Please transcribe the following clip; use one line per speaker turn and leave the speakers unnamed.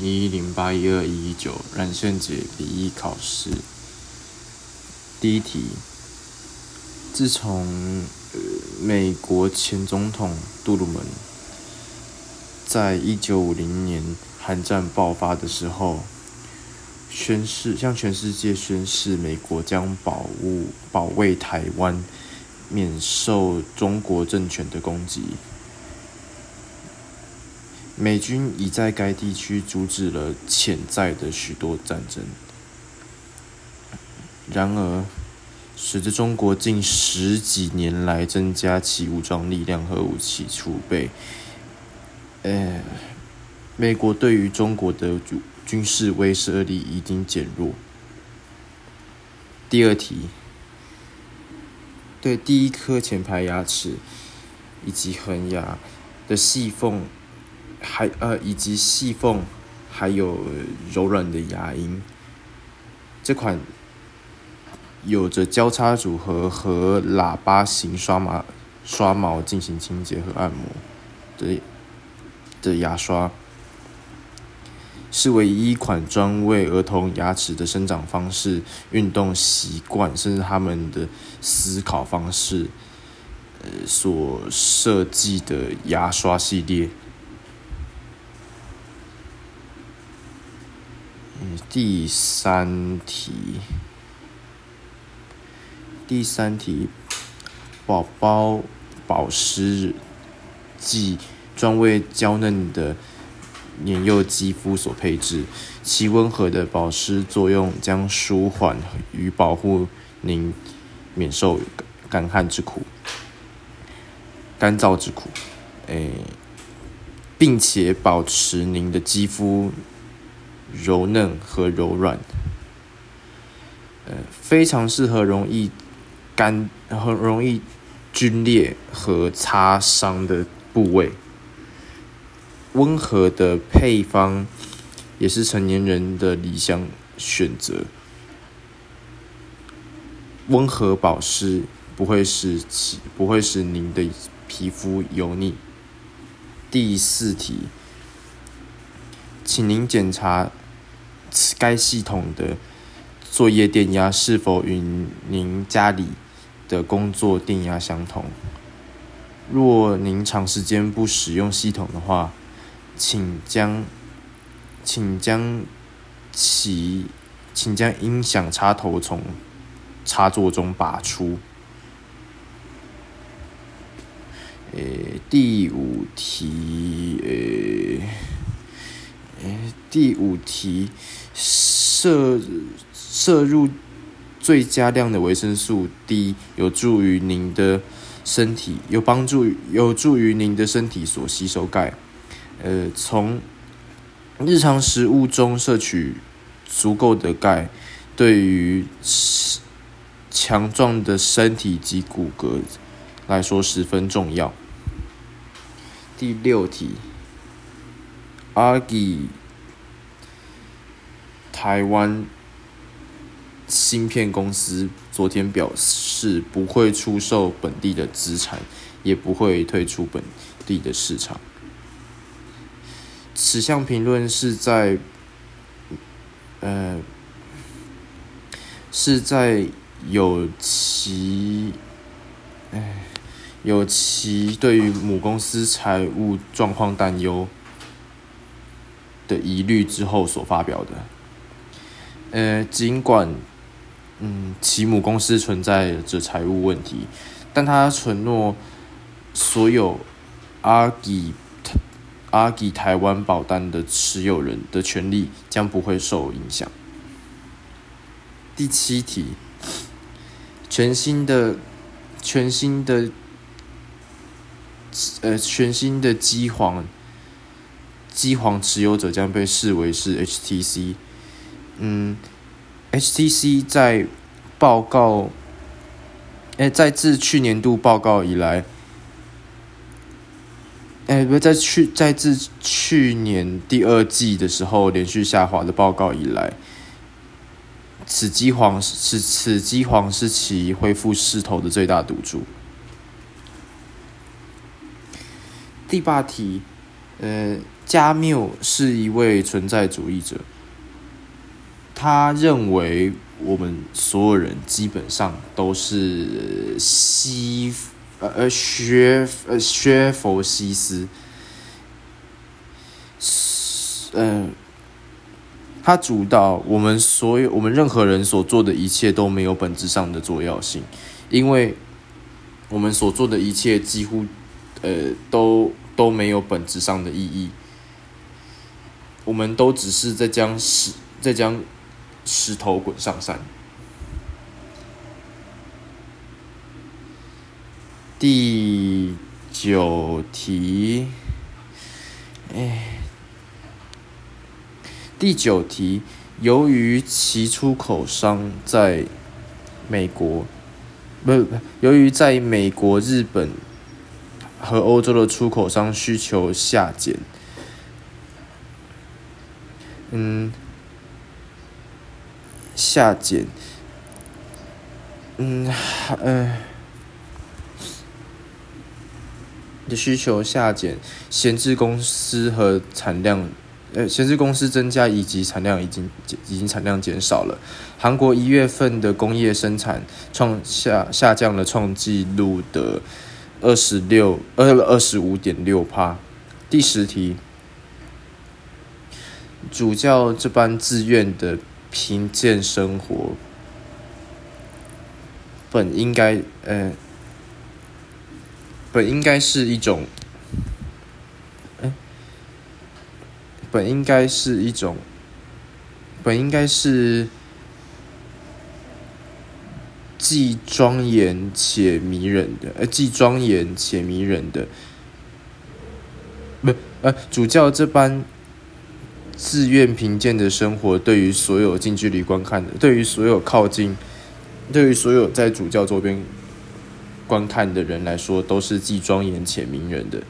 一零八一二一一九冉圣杰笔译考试。第一题，自从美国前总统杜鲁门在一九五零年韩战爆发的时候，宣誓向全世界宣誓，美国将保护保卫台湾免受中国政权的攻击。美军已在该地区阻止了潜在的许多战争。然而，随着中国近十几年来增加其武装力量和武器储备，呃，美国对于中国的军军事威慑力已经减弱。第二题，对第一颗前排牙齿以及恒牙的细缝。还呃，以及细缝，还有柔软的牙龈。这款有着交叉组合和喇叭形刷毛刷毛进行清洁和按摩的的牙刷，是唯一一款专为儿童牙齿的生长方式、运动习惯，甚至他们的思考方式，呃，所设计的牙刷系列。第三题，第三题，宝宝保湿剂专为娇嫩的年幼肌肤所配置，其温和的保湿作用将舒缓与保护您免受干旱之苦、干燥之苦，诶，并且保持您的肌肤。柔嫩和柔软，呃，非常适合容易干、很容易皲裂和擦伤的部位。温和的配方也是成年人的理想选择。温和保湿不会使其不会使您的皮肤油腻。第四题，请您检查。该系统的作业电压是否与您家里的工作电压相同？若您长时间不使用系统的话，请将请将其请将音响插头从插座中拔出。呃，第五题，呃，呃，第五题。摄摄入最佳量的维生素 D，有助于您的身体，有帮助，有助于您的身体所吸收钙。呃，从日常食物中摄取足够的钙，对于强壮的身体及骨骼来说十分重要。第六题，阿吉。台湾芯片公司昨天表示，不会出售本地的资产，也不会退出本地的市场。此项评论是在，呃，是在有其，哎，有其对于母公司财务状况担忧的疑虑之后所发表的。呃，尽管，嗯，其母公司存在着财务问题，但他承诺所有阿吉阿吉台湾保单的持有人的权利将不会受影响。第七题，全新的全新的呃全新的机皇机皇持有者将被视为是 HTC。嗯，HTC 在报告，哎，在自去年度报告以来，哎，不在去在自去年第二季的时候连续下滑的报告以来，此机皇是此机皇是其恢复势头的最大赌注。第八题，呃，加缪是一位存在主义者，他认为我们所有人基本上都是西呃呃学呃学佛西斯，嗯。他主导我们所有，我们任何人所做的一切都没有本质上的重要性，因为我们所做的一切几乎，呃，都都没有本质上的意义。我们都只是在将石在将石头滚上山。第九题，哎。第九题，由于其出口商在美国，不不，由于在美国、日本和欧洲的出口商需求下减，嗯，下减，嗯，呃，的需求下减，闲置公司和产量。呃，闲置公司增加以及产量已经已经产量减少了。韩国一月份的工业生产创下下降了创纪录的二十六二二十五点六帕。第十题，主教这般自愿的贫贱生活，本应该呃，本应该是一种。本应该是一种，本应该是既庄严且迷人的，呃，既庄严且迷人的，不，呃，主教这般自愿贫贱的生活，对于所有近距离观看的，对于所有靠近，对于所有在主教周边观看的人来说，都是既庄严且迷人的。